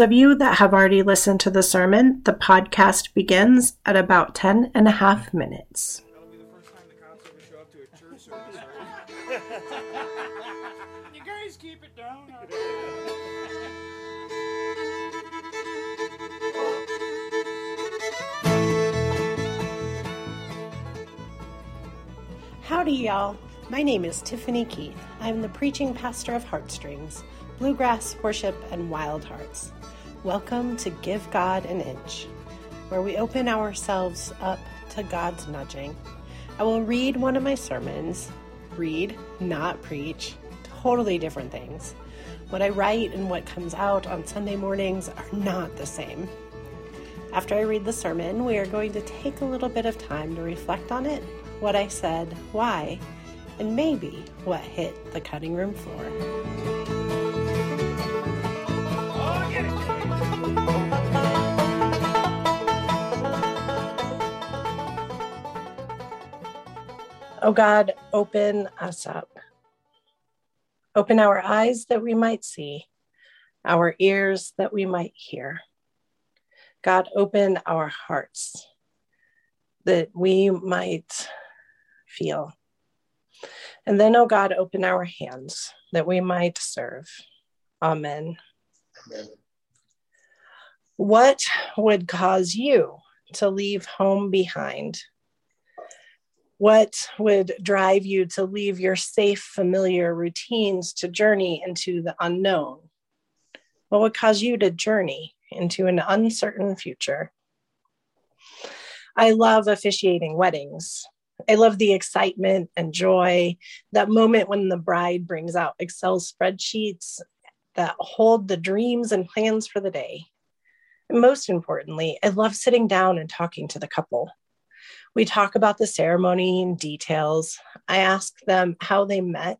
of you that have already listened to the sermon, the podcast begins at about 10 and a half minutes. you guys keep it down. Howdy, y'all. My name is Tiffany Keith. I'm the preaching pastor of Heartstrings, Bluegrass, Worship, and Wild Hearts. Welcome to Give God an Inch, where we open ourselves up to God's nudging. I will read one of my sermons, read, not preach, totally different things. What I write and what comes out on Sunday mornings are not the same. After I read the sermon, we are going to take a little bit of time to reflect on it what I said, why, and maybe what hit the cutting room floor. Oh God, open us up. Open our eyes that we might see, our ears that we might hear. God, open our hearts that we might feel. And then, oh God, open our hands that we might serve. Amen. Amen. What would cause you to leave home behind? What would drive you to leave your safe, familiar routines to journey into the unknown? What would cause you to journey into an uncertain future? I love officiating weddings. I love the excitement and joy, that moment when the bride brings out Excel spreadsheets that hold the dreams and plans for the day. And most importantly, I love sitting down and talking to the couple. We talk about the ceremony and details. I ask them how they met.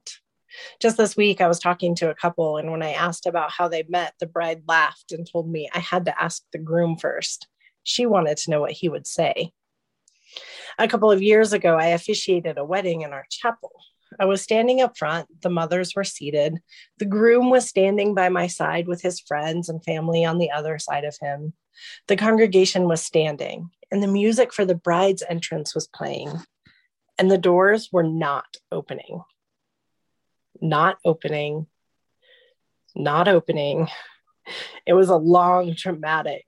Just this week, I was talking to a couple, and when I asked about how they met, the bride laughed and told me I had to ask the groom first. She wanted to know what he would say. A couple of years ago, I officiated a wedding in our chapel. I was standing up front, the mothers were seated. The groom was standing by my side with his friends and family on the other side of him. The congregation was standing, and the music for the bride's entrance was playing, and the doors were not opening. Not opening. Not opening. It was a long, dramatic,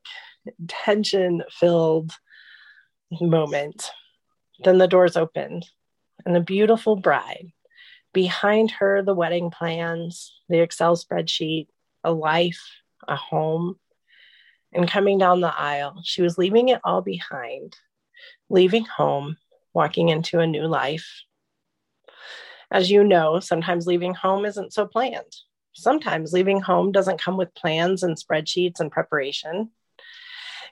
tension filled moment. Then the doors opened, and the beautiful bride, behind her, the wedding plans, the Excel spreadsheet, a life, a home. And coming down the aisle, she was leaving it all behind, leaving home, walking into a new life. As you know, sometimes leaving home isn't so planned. Sometimes leaving home doesn't come with plans and spreadsheets and preparation.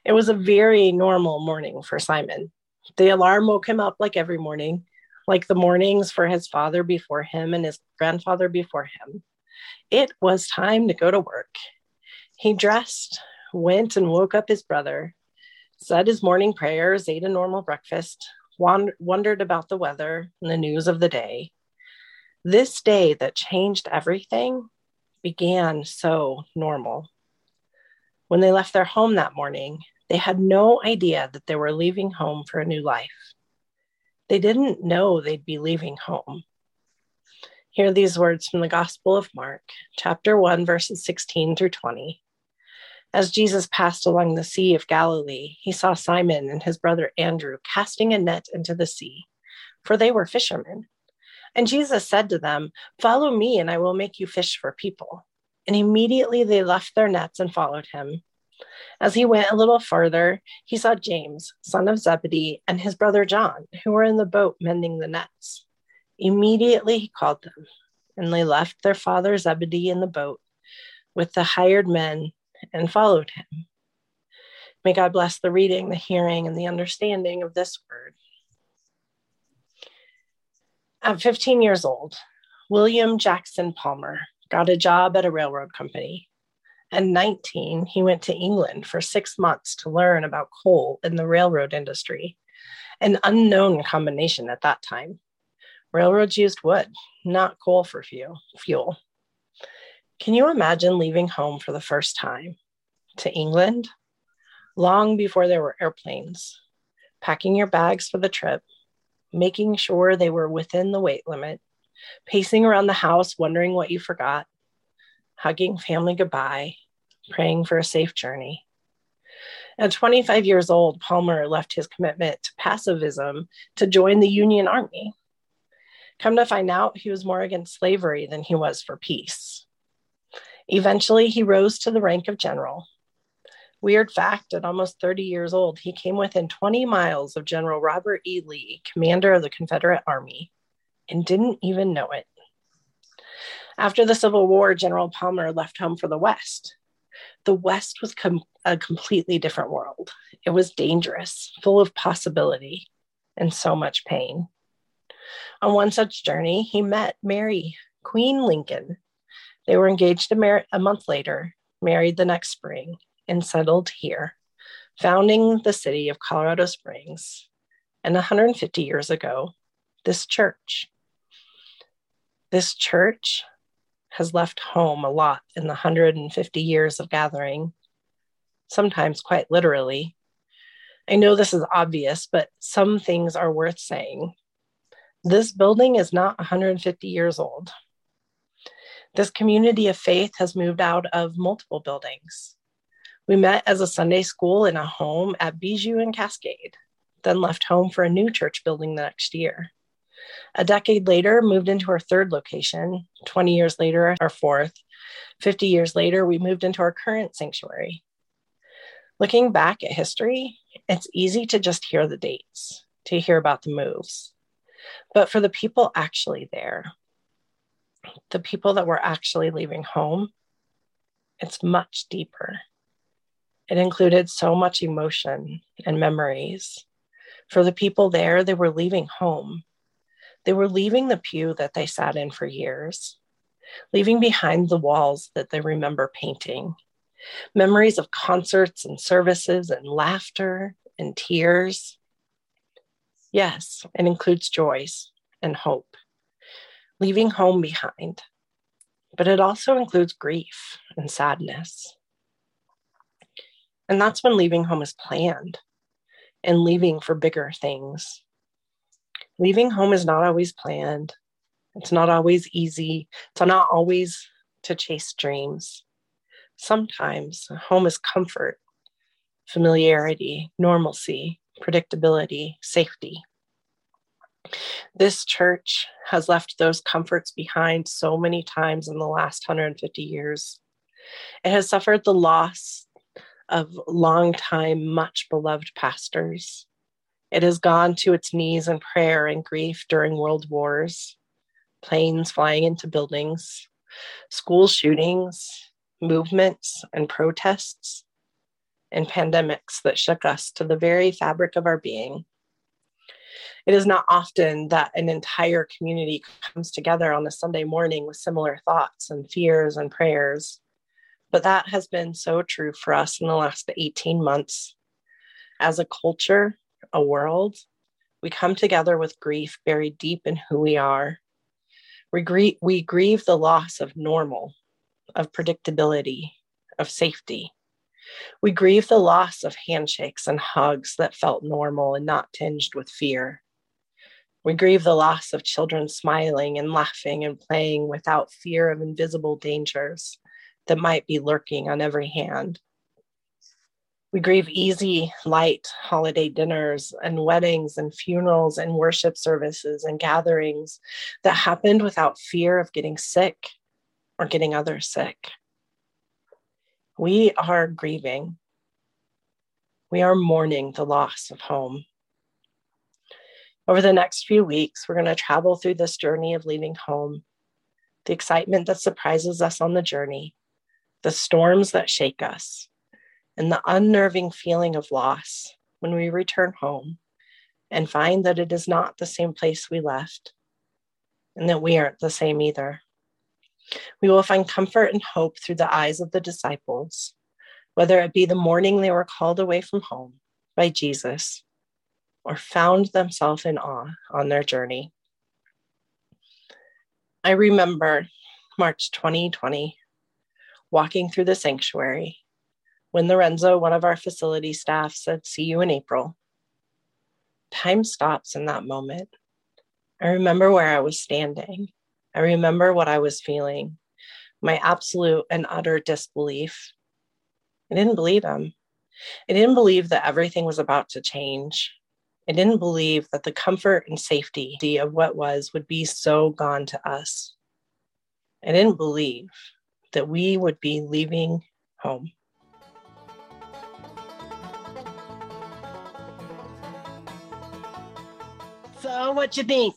It was a very normal morning for Simon. The alarm woke him up like every morning, like the mornings for his father before him and his grandfather before him. It was time to go to work. He dressed, went and woke up his brother, said his morning prayers, ate a normal breakfast, wand- wondered about the weather and the news of the day. This day that changed everything began so normal. When they left their home that morning, they had no idea that they were leaving home for a new life. They didn't know they'd be leaving home. Hear these words from the Gospel of Mark, chapter 1, verses 16 through 20. As Jesus passed along the Sea of Galilee, he saw Simon and his brother Andrew casting a net into the sea, for they were fishermen. And Jesus said to them, Follow me, and I will make you fish for people. And immediately they left their nets and followed him. As he went a little farther, he saw James, son of Zebedee, and his brother John, who were in the boat mending the nets. Immediately he called them, and they left their father Zebedee in the boat with the hired men and followed him. May God bless the reading, the hearing, and the understanding of this word. At 15 years old, William Jackson Palmer got a job at a railroad company. At 19, he went to England for six months to learn about coal in the railroad industry, an unknown combination at that time. Railroads used wood, not coal for fuel. Can you imagine leaving home for the first time? to England long before there were airplanes, packing your bags for the trip, making sure they were within the weight limit, pacing around the house, wondering what you forgot, hugging family goodbye, praying for a safe journey. At 25 years old, Palmer left his commitment to pacifism to join the Union Army. Come to find out, he was more against slavery than he was for peace. Eventually, he rose to the rank of general. Weird fact at almost 30 years old, he came within 20 miles of General Robert E. Lee, commander of the Confederate Army, and didn't even know it. After the Civil War, General Palmer left home for the West. The West was com- a completely different world. It was dangerous, full of possibility, and so much pain. On one such journey, he met Mary, Queen Lincoln. They were engaged a, mar- a month later, married the next spring, and settled here, founding the city of Colorado Springs. And 150 years ago, this church. This church has left home a lot in the 150 years of gathering, sometimes quite literally. I know this is obvious, but some things are worth saying. This building is not 150 years old. This community of faith has moved out of multiple buildings. We met as a Sunday school in a home at Bijou and Cascade, then left home for a new church building the next year. A decade later, moved into our third location. 20 years later, our fourth. 50 years later, we moved into our current sanctuary. Looking back at history, it's easy to just hear the dates, to hear about the moves. But for the people actually there, the people that were actually leaving home, it's much deeper. It included so much emotion and memories. For the people there, they were leaving home. They were leaving the pew that they sat in for years, leaving behind the walls that they remember painting, memories of concerts and services and laughter and tears. Yes, it includes joys and hope, leaving home behind. But it also includes grief and sadness. And that's when leaving home is planned and leaving for bigger things. Leaving home is not always planned. It's not always easy. It's not always to chase dreams. Sometimes home is comfort, familiarity, normalcy, predictability, safety. This church has left those comforts behind so many times in the last 150 years. It has suffered the loss of long-time, much beloved pastors. It has gone to its knees in prayer and grief during world wars, planes flying into buildings, school shootings, movements and protests, and pandemics that shook us to the very fabric of our being. It is not often that an entire community comes together on a Sunday morning with similar thoughts and fears and prayers but that has been so true for us in the last 18 months. As a culture, a world, we come together with grief buried deep in who we are. We grieve, we grieve the loss of normal, of predictability, of safety. We grieve the loss of handshakes and hugs that felt normal and not tinged with fear. We grieve the loss of children smiling and laughing and playing without fear of invisible dangers that might be lurking on every hand. We grieve easy, light holiday dinners and weddings and funerals and worship services and gatherings that happened without fear of getting sick or getting others sick. We are grieving. We are mourning the loss of home. Over the next few weeks, we're going to travel through this journey of leaving home, the excitement that surprises us on the journey, the storms that shake us, and the unnerving feeling of loss when we return home and find that it is not the same place we left and that we aren't the same either. We will find comfort and hope through the eyes of the disciples, whether it be the morning they were called away from home by Jesus or found themselves in awe on their journey. I remember March 2020 walking through the sanctuary, when Lorenzo, one of our facility staff, said, See you in April, time stops in that moment. I remember where I was standing. I remember what I was feeling my absolute and utter disbelief. I didn't believe him. I didn't believe that everything was about to change. I didn't believe that the comfort and safety of what was would be so gone to us. I didn't believe that we would be leaving home. So, what you think?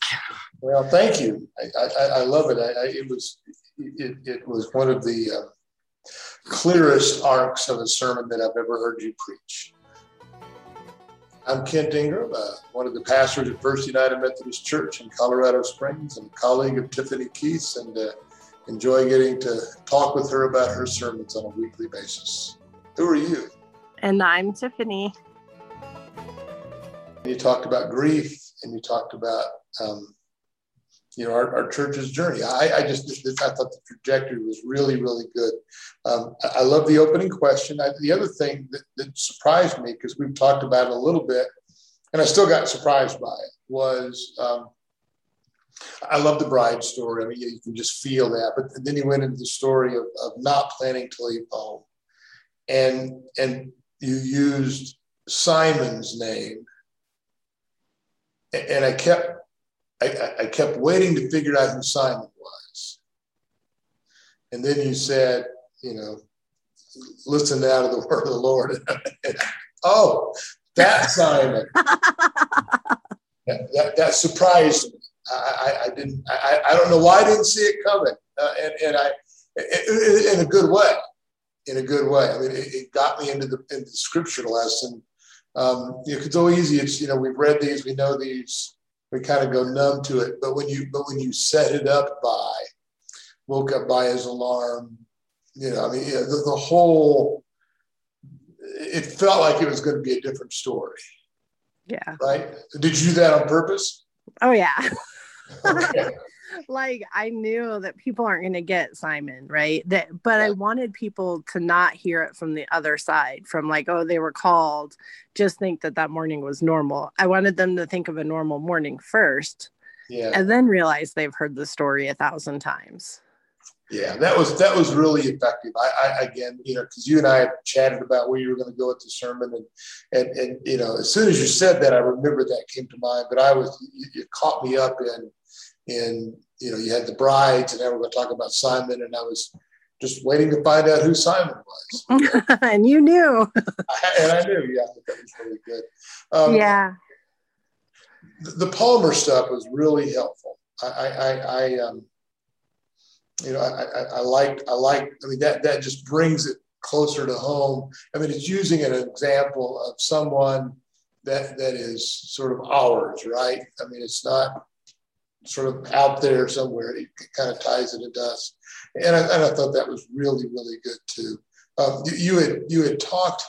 Well, thank you. I, I, I love it. I, it was it, it was one of the uh, clearest arcs of a sermon that I've ever heard you preach. I'm Kent Ingram, uh, one of the pastors at First United Methodist Church in Colorado Springs, and a colleague of Tiffany Keith's, and uh, enjoy getting to talk with her about her sermons on a weekly basis. Who are you? And I'm Tiffany. You talked about grief, and you talked about um, you know our, our church's journey. I, I just I thought the trajectory was really really good. Um, I, love the opening question. I, the other thing that, that surprised me because we've talked about it a little bit, and I still got surprised by it was. Um, I love the bride story. I mean, you can just feel that. But then he went into the story of, of not planning to leave home, and and you used Simon's name, and I kept I, I kept waiting to figure out who Simon was. And then you said, you know, listen now to the word of the Lord. oh, that Simon. that, that, that, surprised me. I, I, I didn't. I, I, don't know why I didn't see it coming, uh, and, and I, in a good way, in a good way. I mean, it, it got me into the, into the scripture lesson. Um, you know, it's so easy. It's you know, we've read these, we know these, we kind of go numb to it. But when you but when you set it up by woke up by his alarm, you know, I mean, the, the whole it felt like it was going to be a different story. Yeah. Right. Did you do that on purpose? Oh yeah. okay. Like I knew that people aren't going to get Simon, right? That but yeah. I wanted people to not hear it from the other side from like oh they were called just think that that morning was normal. I wanted them to think of a normal morning first. Yeah. And then realize they've heard the story a thousand times. Yeah, that was that was really effective. I, I again, you know, because you and I had chatted about where you were going to go with the sermon, and and and you know, as soon as you said that, I remember that came to mind. But I was, you, you caught me up in and you know, you had the brides, and now we're going to talk about Simon. And I was just waiting to find out who Simon was. and you knew. and I knew, yeah, that was really good. Um, yeah. The, the, Palmer stuff was really helpful. I, I, I um, you know, I, I, I like, I like. I mean, that that just brings it closer to home. I mean, it's using an example of someone that that is sort of ours, right? I mean, it's not sort of out there somewhere. It kind of ties it into us, and I, and I thought that was really really good too. Um, you had you had talked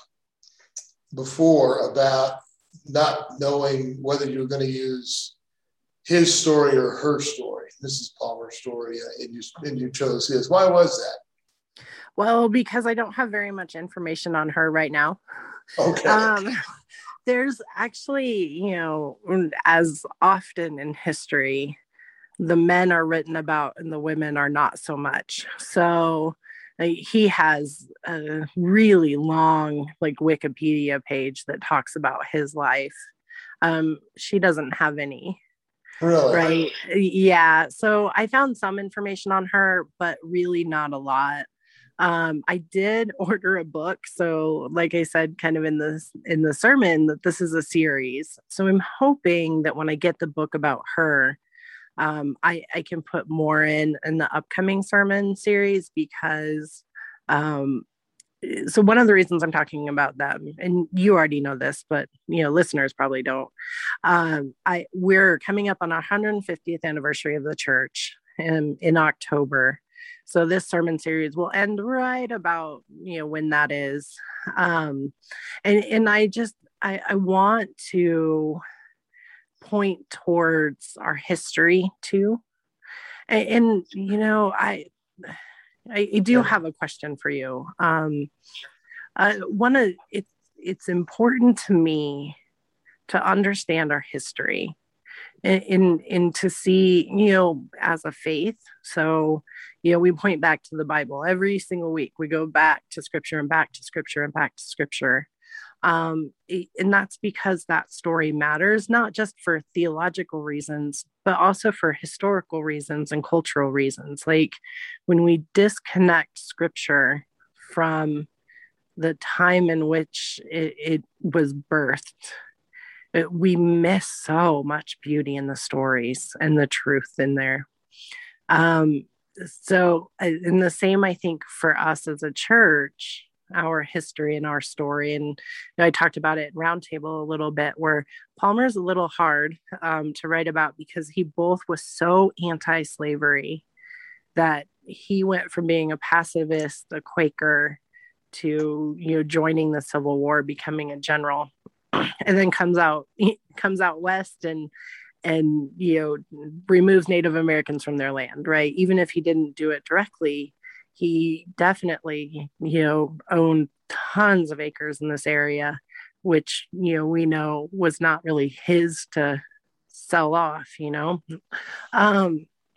before about not knowing whether you were going to use his story or her story, Mrs. Palmer's story, uh, and you and you chose his. Why was that? Well, because I don't have very much information on her right now. Okay. Um, there's actually, you know, as often in history, the men are written about and the women are not so much. So he has a really long like Wikipedia page that talks about his life. Um, she doesn't have any. Really? Right. Yeah. So I found some information on her, but really not a lot. Um, I did order a book. So, like I said, kind of in this in the sermon, that this is a series. So I'm hoping that when I get the book about her, um, I, I can put more in in the upcoming sermon series because um, so one of the reasons I'm talking about them, and you already know this, but you know, listeners probably don't. Um, I we're coming up on our 150th anniversary of the church in in October. So this sermon series will end right about you know when that is. Um, and and I just I, I want to point towards our history too. And, and you know, I, I, I do have a question for you. Um, Uh, one of it's it's important to me to understand our history and, and, to see, you know, as a faith. So, you know, we point back to the Bible every single week. We go back to scripture and back to scripture and back to scripture. Um, and that's because that story matters, not just for theological reasons, but also for historical reasons and cultural reasons. Like when we disconnect scripture from the time in which it, it was birthed it, we miss so much beauty in the stories and the truth in there. Um, so, in the same, I think for us as a church, our history and our story. And you know, I talked about it roundtable a little bit, where Palmer's a little hard um, to write about because he both was so anti-slavery that he went from being a pacifist, a Quaker, to you know joining the Civil War, becoming a general and then comes out comes out west and and you know removes native americans from their land right even if he didn't do it directly he definitely you know owned tons of acres in this area which you know we know was not really his to sell off you know? Um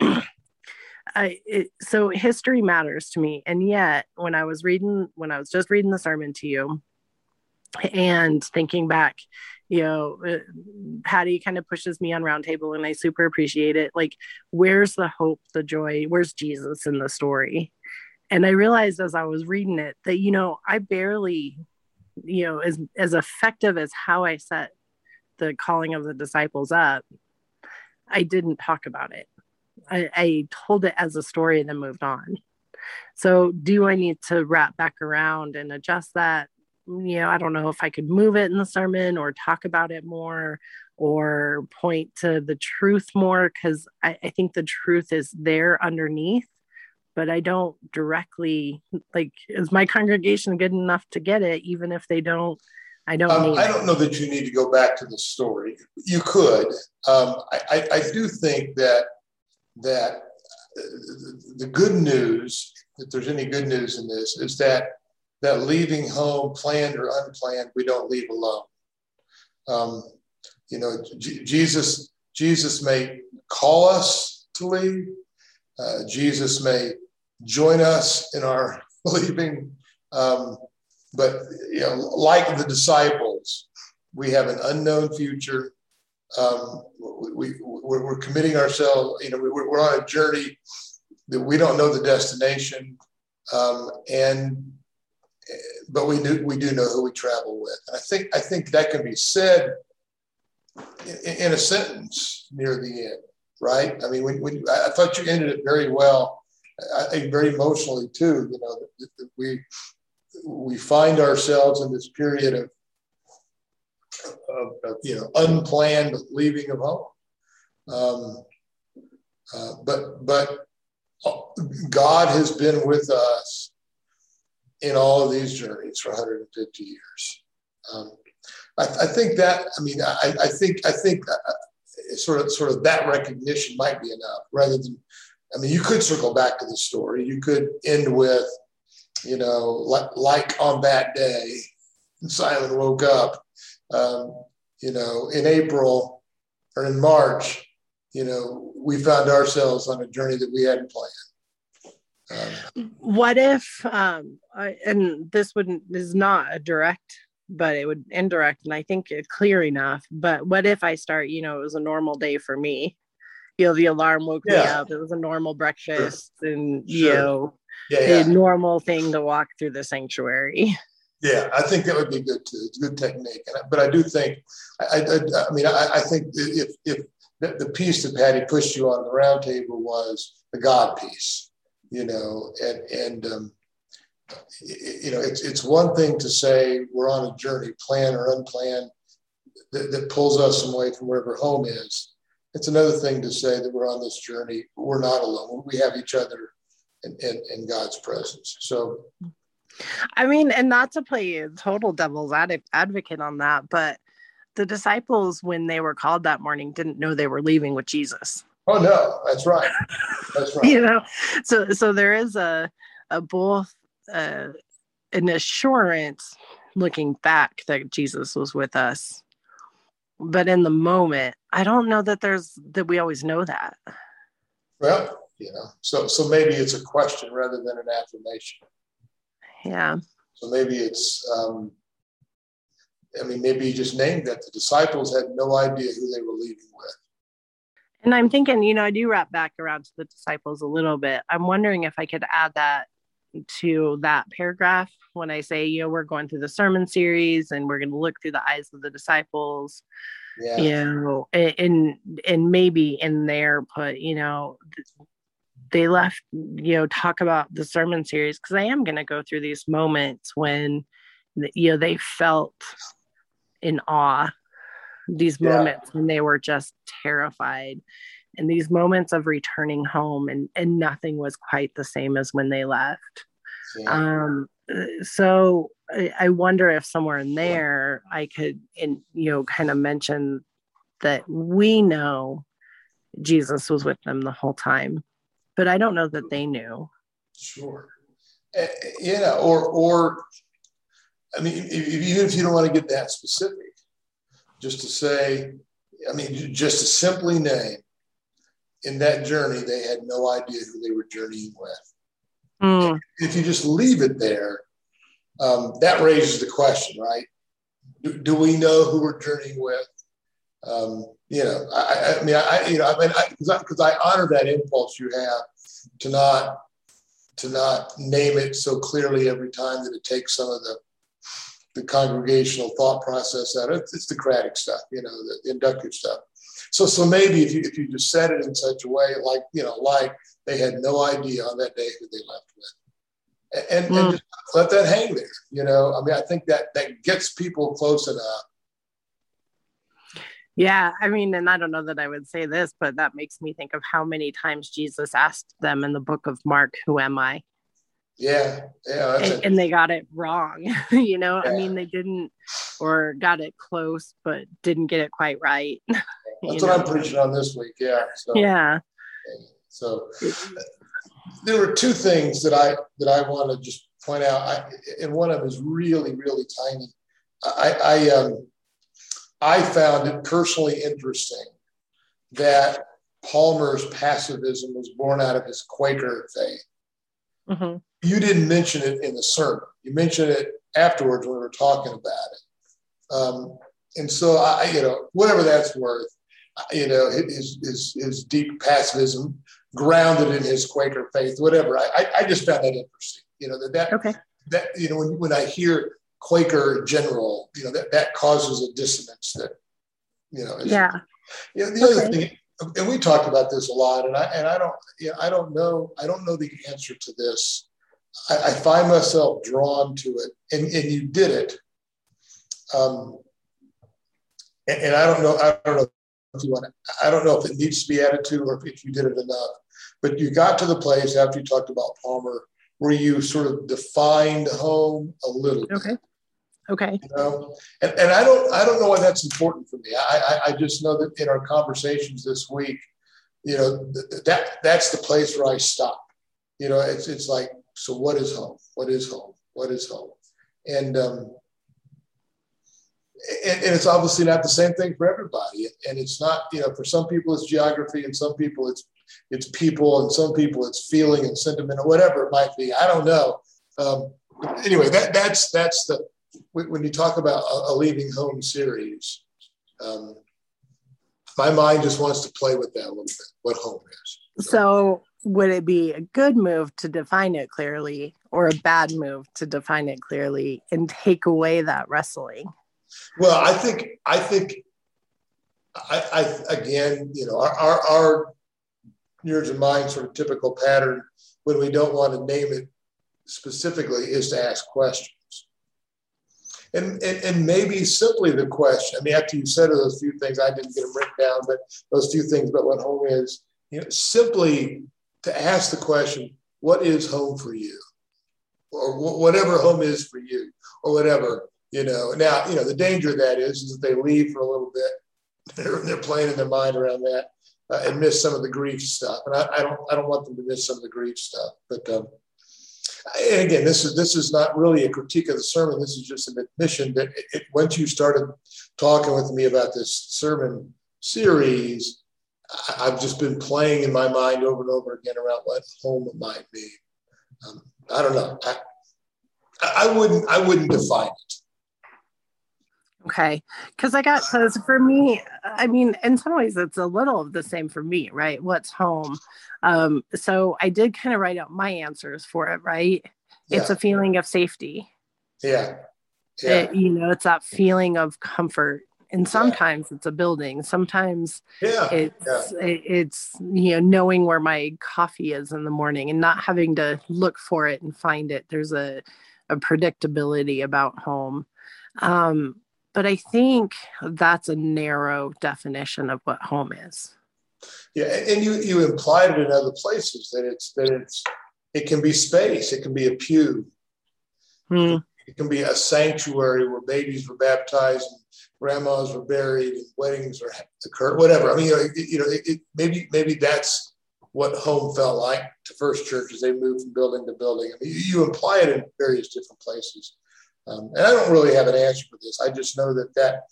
I, it, so history matters to me. And yet when i was reading when i was just reading the sermon to you and thinking back you know uh, patty kind of pushes me on roundtable and i super appreciate it. Like where's the hope the joy? Where's jesus in the story and i realized as i was reading it that you know i barely you know as as effective as how i set the calling of the disciples up i didn't talk about it. I, I told it as a story and then moved on. So do i need to wrap back around and adjust that? You know, I don't know if I could move it in the sermon or talk about it more or point to the truth more because I, I, think the truth is there underneath, but I don't directly like is my congregation good enough to get it, even if they don't. I don't. Um, I don't know that you need to go back to the story. You could. Um, I, I, I do think that that uh, the good news, if there's any good news in this, is that that leaving home, planned or unplanned, we don't leave alone. Um, you know, J- Jesus, Jesus may call us to leave. Uh, Jesus may join us in our believing. Um, but you know, like the disciples, we have an unknown future. Um, we, we, are committing ourselves. You know, we, are on a journey that we don't know the destination, um, and but we do we do know who we travel with, and I think I think that can be said in, in a sentence near the end, right? I mean, when, when I thought you ended it very well, I think very emotionally too. You know, that, that we we find ourselves in this period of, of, of you know unplanned leaving of home. Um, uh, but but God has been with us in all of these journeys for 150 years. Um, I, I, think that, I mean, I, I think, I think uh, sort of, sort of that recognition might be enough rather than, I mean, you could circle back to the story. You could end with, you know, like, like on that day, Simon woke up, um, you know, in April or in March, you know, we found ourselves on a journey that we hadn't planned. Um, what if, um, I, and this wouldn't is not a direct, but it would indirect, and I think it's clear enough. But what if I start? You know, it was a normal day for me. You know, the alarm woke yeah. me up. It was a normal breakfast, sure. and you sure. know, yeah, a normal thing to walk through the sanctuary. Yeah, I think that would be good too. It's a good technique, but I do think, I, I, I mean, I, I, think if if the, the piece that Patty pushed you on the roundtable was the God piece you know, and and um, you know, it's it's one thing to say we're on a journey, plan or unplanned, that, that pulls us away from wherever home is. It's another thing to say that we're on this journey. We're not alone. We have each other in, in, in God's presence. So, I mean, and not to play a total devil's ad- advocate on that, but the disciples, when they were called that morning, didn't know they were leaving with Jesus. Oh no, that's right. That's right. you know, so so there is a a both uh, an assurance looking back that Jesus was with us. But in the moment, I don't know that there's that we always know that. Well, you know, so so maybe it's a question rather than an affirmation. Yeah. So maybe it's um I mean, maybe he just named that the disciples had no idea who they were leaving with. And I'm thinking, you know, I do wrap back around to the disciples a little bit. I'm wondering if I could add that to that paragraph when I say, you know, we're going through the sermon series and we're going to look through the eyes of the disciples. Yeah. You know, and and maybe in there put, you know, they left, you know, talk about the sermon series because I am going to go through these moments when, you know, they felt in awe, these yeah. moments when they were just terrified and these moments of returning home and and nothing was quite the same as when they left. Yeah. um so I, I wonder if somewhere in there i could in you know kind of mention that we know jesus was with them the whole time but i don't know that they knew. Sure. Uh, yeah or or i mean if, even if you don't want to get that specific just to say i mean just to simply name in that journey, they had no idea who they were journeying with. Mm. If you just leave it there, um, that raises the question, right? Do, do, we know who we're journeying with? Um, you know, I, I, mean, I, you know, I mean, because I, I, honor that impulse you have to not to not name it so clearly every time that it takes some of the the congregational thought process out. It's, it's the cratic stuff, you know, the, the inductive stuff. So, so maybe if you if you just said it in such a way, like you know, like they had no idea on that day who they left with, and, mm. and hmm. just let that hang there. You know, I mean, I think that that gets people close enough. Yeah, I mean, and I don't know that I would say this, but that makes me think of how many times Jesus asked them in the book of Mark, "Who am I?" Yeah, yeah, and, and, they got it wrong. you know, yeah. I mean, they didn't, or got it close, but didn't get it quite right. That's what know? I'm preaching on this week. Yeah. So, yeah. So there were two things that I that I want to just point out, I, and one of them is really really tiny. I I, um, I found it personally interesting that Palmer's pacifism was born out of his Quaker faith. Mm-hmm. You didn't mention it in the sermon. You mentioned it afterwards when we were talking about it. Um, and so I, you know, whatever that's worth, you know, his, his, his deep pacifism grounded in his Quaker faith, whatever. I, I just found that interesting, you know, that, that, okay. that, you know, when, when I hear Quaker general, you know, that, that causes a dissonance that, you know, yeah. You know, the okay. other thing, and we talked about this a lot, and I, and I don't, you know, I don't know, I don't know the answer to this. I, I find myself drawn to it, and, and you did it. Um, and, and I don't know, I don't know if you want to, I don't know if it needs to be added to or if you did it enough, but you got to the place after you talked about Palmer where you sort of defined home a little okay. Bit, okay. You know, and, and I don't, I don't know why that's important for me. I, I, I just know that in our conversations this week, you know, that that's the place where I stop. You know, it's, it's like, so what is home? What is home? What is home? And, um, and, and, it's obviously not the same thing for everybody. And it's not, you know, for some people it's geography, and some people it's it's people, and some people it's feeling and sentiment, or whatever it might be. I don't know. Um, anyway, that that's that's the when you talk about a, a leaving home series. Um, my mind just wants to play with that a little bit. What home is. So. so would it be a good move to define it clearly or a bad move to define it clearly and take away that wrestling well, I think I think I, I again, you know, our, our, our yours and mine sort of typical pattern when we don't want to name it specifically is to ask questions. And, and, and maybe simply the question, I mean, after you said those few things, I didn't get them written down, but those few things about what home is, you know, simply to ask the question, what is home for you? Or whatever home is for you, or whatever. You know, now you know the danger of that is, is that they leave for a little bit. They're, they're playing in their mind around that uh, and miss some of the grief stuff. And I, I, don't I don't want them to miss some of the grief stuff. But um, again, this is this is not really a critique of the sermon. This is just an admission that it, it, once you started talking with me about this sermon series, I, have just been playing in my mind over and over again around what home might be. Um, I don't know. I, I wouldn't. I wouldn't define it. Okay. Because I got, because for me, I mean, in some ways, it's a little of the same for me, right? What's home? Um, so I did kind of write out my answers for it, right? Yeah. It's a feeling of safety. Yeah. Yeah. It, you know, it's that feeling of comfort. And sometimes yeah. it's a building. Sometimes yeah. it's. It, it's you know knowing where my coffee is in the morning and not having to look for it and find it. There's a a predictability about home. Um, but I think that's a narrow definition of what home is. Yeah, and you you implied it in other places that it's that it's it can be space, it can be a pew, hmm. it can be a sanctuary where babies were baptized, and grandmas were buried, and weddings are occurred, whatever. I mean, you know, it, you know it, it, maybe maybe that's what home felt like to First Church as they moved from building to building. I mean, you imply it in various different places. Um, and I don't really have an answer for this. I just know that that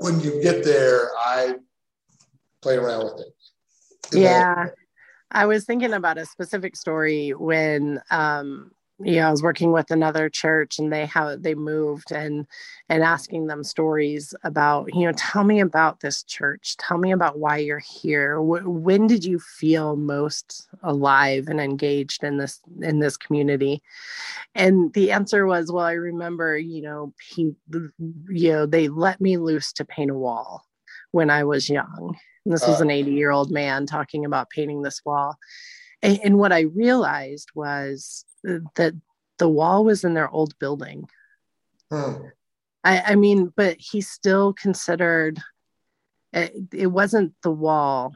when you get there, I play around with it. yeah. I was thinking about a specific story when um, yeah, I was working with another church and they how they moved and and asking them stories about, you know, tell me about this church. Tell me about why you're here. W- when did you feel most alive and engaged in this in this community? And the answer was, well, I remember, you know, he, you know, they let me loose to paint a wall when I was young. And this was uh. an 80 year old man talking about painting this wall. And, and what I realized was that the wall was in their old building. Hmm. I, I mean, but he still considered it, it wasn't the wall,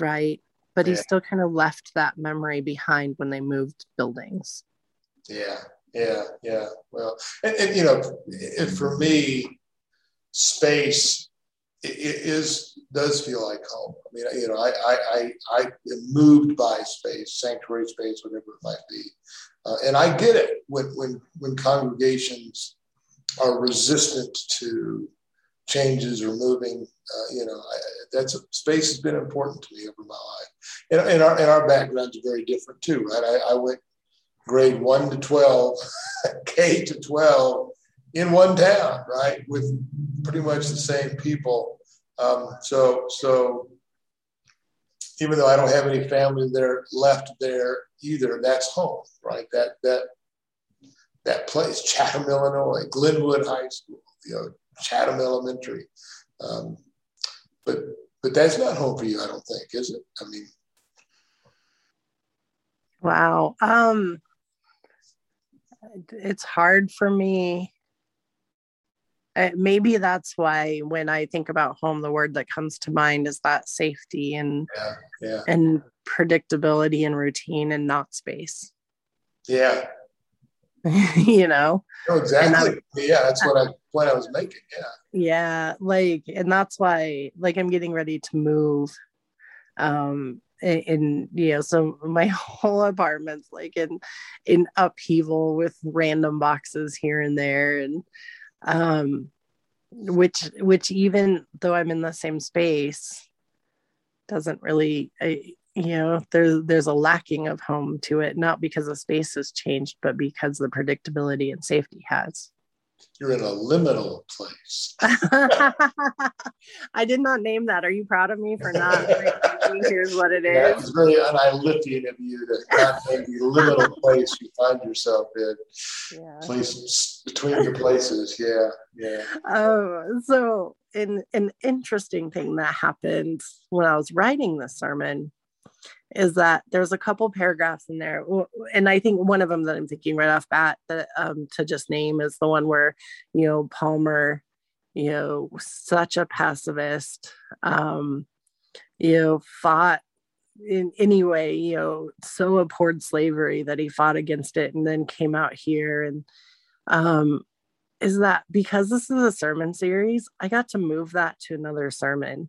right? But yeah. he still kind of left that memory behind when they moved buildings. Yeah, yeah, yeah. Well, and, and you know, for me, space is does feel like home. I mean, you know, I I I, I am moved by space, sanctuary space, whatever it might be, uh, and I get it when when when congregations are resistant to changes or moving. Uh, you know, I, that's space has been important to me over my life, and, and our and our backgrounds are very different too, right? I, I went grade one to twelve, K to twelve in one town, right, with pretty much the same people. Um, so, so even though I don't have any family there left there either, that's home, right? That that that place, Chatham, Illinois, Glenwood High School, you know, Chatham Elementary. Um, but but that's not home for you, I don't think, is it? I mean, wow. Um, it's hard for me uh, maybe that's why when I think about home, the word that comes to mind is that safety and yeah, yeah. and predictability and routine and not space. Yeah. you know. Oh, exactly. yeah, that's what I what I was making. Yeah. Yeah, like, and that's why, like, I'm getting ready to move. Um, in you know so my whole apartment's like in in upheaval with random boxes here and there and um, which which even though I'm in the same space, doesn't really, I, you know, there's there's a lacking of home to it, not because the space has changed, but because the predictability and safety has you're in a liminal place. I did not name that. Are you proud of me for not? Here's what it is. Yeah, it's very unilithian of you to not name the liminal place you find yourself in. Yeah. Place between your places. Yeah, yeah. Oh, so an an interesting thing that happened when I was writing this sermon is that there's a couple paragraphs in there and i think one of them that i'm thinking right off bat that um, to just name is the one where you know palmer you know such a pacifist um you know fought in any way you know so abhorred slavery that he fought against it and then came out here and um is that because this is a sermon series i got to move that to another sermon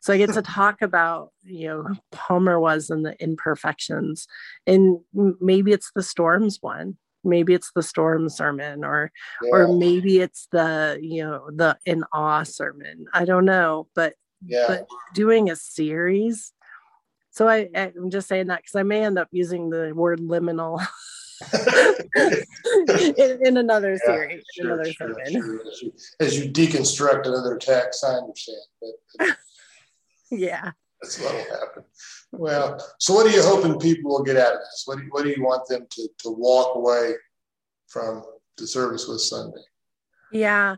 So I get to talk about, you know, Palmer was and the imperfections. And maybe it's the storms one. Maybe it's the storm sermon or yeah. or maybe it's the, you know, the in awe sermon. I don't know. But yeah. but doing a series. So I, I'm just saying that because I may end up using the word liminal in, in, another yeah, series, sure, another sure, sure. As, you, deconstruct another text, I understand. But, but yeah, that's what'll happen. Well, so what are you hoping people will get out of this? What do you, what do you want them to to walk away from the service with Sunday? Yeah.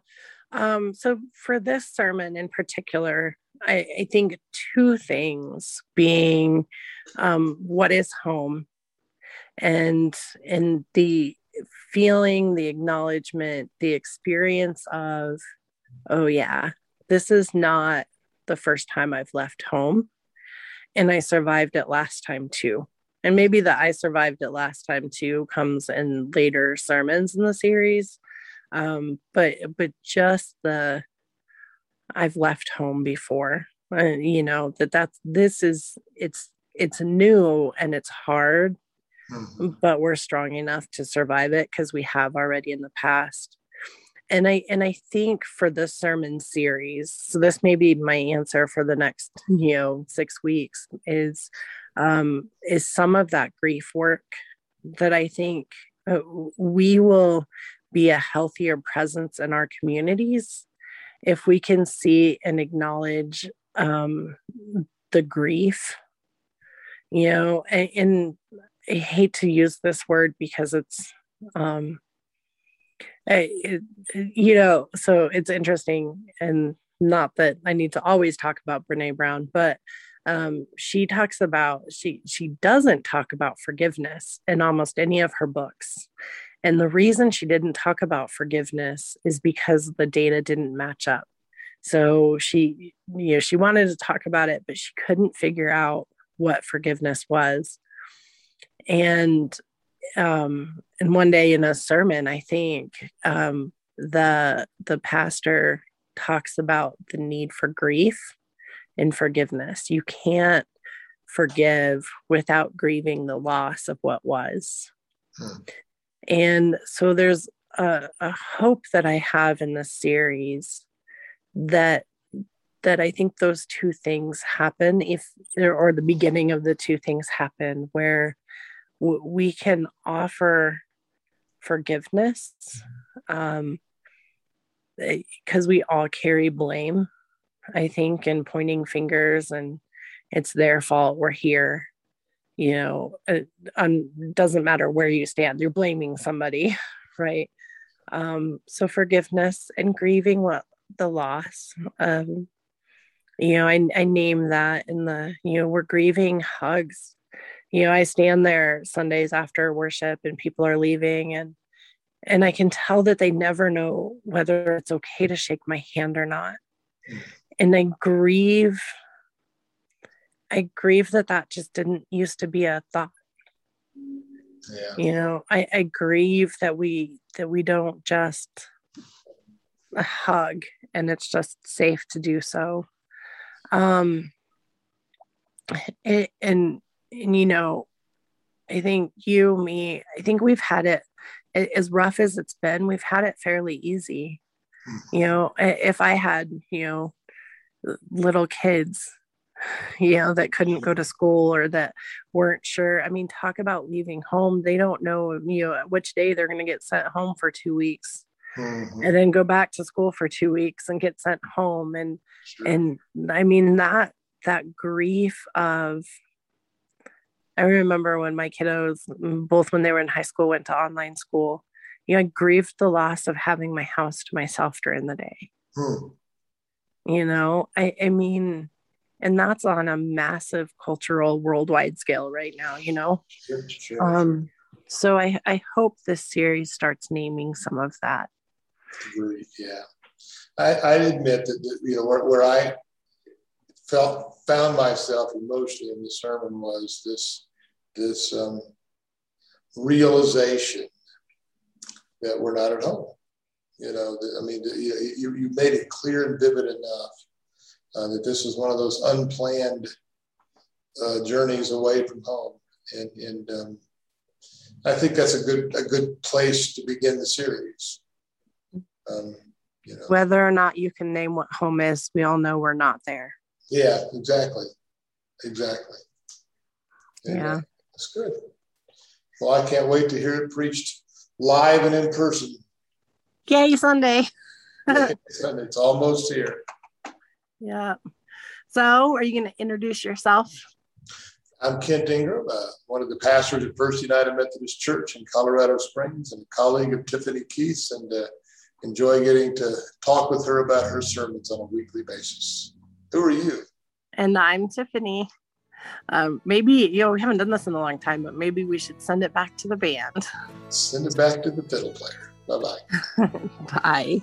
Um, so for this sermon in particular, I, I think two things being um, what is home and and the feeling the acknowledgement the experience of oh yeah this is not the first time i've left home and i survived it last time too. And maybe that i survived it last time too comes in later sermons in the series. Um, but but just the i've left home before uh, you know that that's this is it's it's new and it's hard mm-hmm. but we're strong enough to survive it because we have already in the past and i and i think for the sermon series so this may be my answer for the next you know six weeks is um is some of that grief work that i think uh, we will be a healthier presence in our communities if we can see and acknowledge um the grief you know and, and I hate to use this word because it's um you know so it's interesting and not that I need to always talk about Brene Brown but um she talks about she she doesn't talk about forgiveness in almost any of her books. And the reason she didn't talk about forgiveness is because the data didn't match up. So she you know she wanted to talk about it but she couldn't figure out what forgiveness was. And um and one day in a sermon i think um the the pastor talks about the need for grief and forgiveness you can't forgive without grieving the loss of what was hmm. and so there's a, a hope that i have in this series that that I think those two things happen if or the beginning of the two things happen where we can offer forgiveness um because we all carry blame i think and pointing fingers and it's their fault we're here you know it um, doesn't matter where you stand you're blaming somebody right? Um so forgiveness and grieving what the loss um you know I, I name that in the you know we're grieving hugs you know i stand there sundays after worship and people are leaving and and i can tell that they never know whether it's okay to shake my hand or not. And i grieve i grieve that that just didn't used to be a thought. Yeah. you know I, I grieve that we that we don't just hug and it's just safe to do so. Um it, and and you know, I think you, me, I think we've had it as rough as it's been, we've had it fairly easy. Mm-hmm. You know, if I had, you know, little kids, you know, that couldn't go to school or that weren't sure. I mean, talk about leaving home. They don't know, you know, which day they're going to get sent home for two weeks. Mm-hmm. and then go back to school for two weeks and get sent home and sure. and i mean that that grief of I remember when my kiddos, mm, both when they were in high school, went to online school. You know, I grieved the loss of having my house to myself during the day. Hmm. You know, I, I mean, and that's on a massive cultural worldwide scale right now, you know? Sure, sure. Um, so I, I hope this series starts naming some of that. Yeah. I, I admit that, you know, where, where I felt, found myself emotionally in the sermon was this this um, realization that we're not at home. You know, I mean, you, you made it clear and vivid enough uh, that this was one of those unplanned uh, journeys away from home. And, and um, I think that's a good a good place to begin the series. Um, you know. Whether or not you can name what home is, we all know we're not there. Yeah, exactly, exactly. Anyway, yeah, that's good. Well, I can't wait to hear it preached live and in person. Yay, Sunday. Sunday. It's almost here. Yeah. So, are you going to introduce yourself? I'm Kent Ingram, uh, one of the pastors at First United Methodist Church in Colorado Springs and a colleague of Tiffany Keith's, and uh, enjoy getting to talk with her about her sermons on a weekly basis. Who are you? And I'm Tiffany. Um, maybe, you know, we haven't done this in a long time, but maybe we should send it back to the band. Send it back to the fiddle player. Bye-bye. Bye.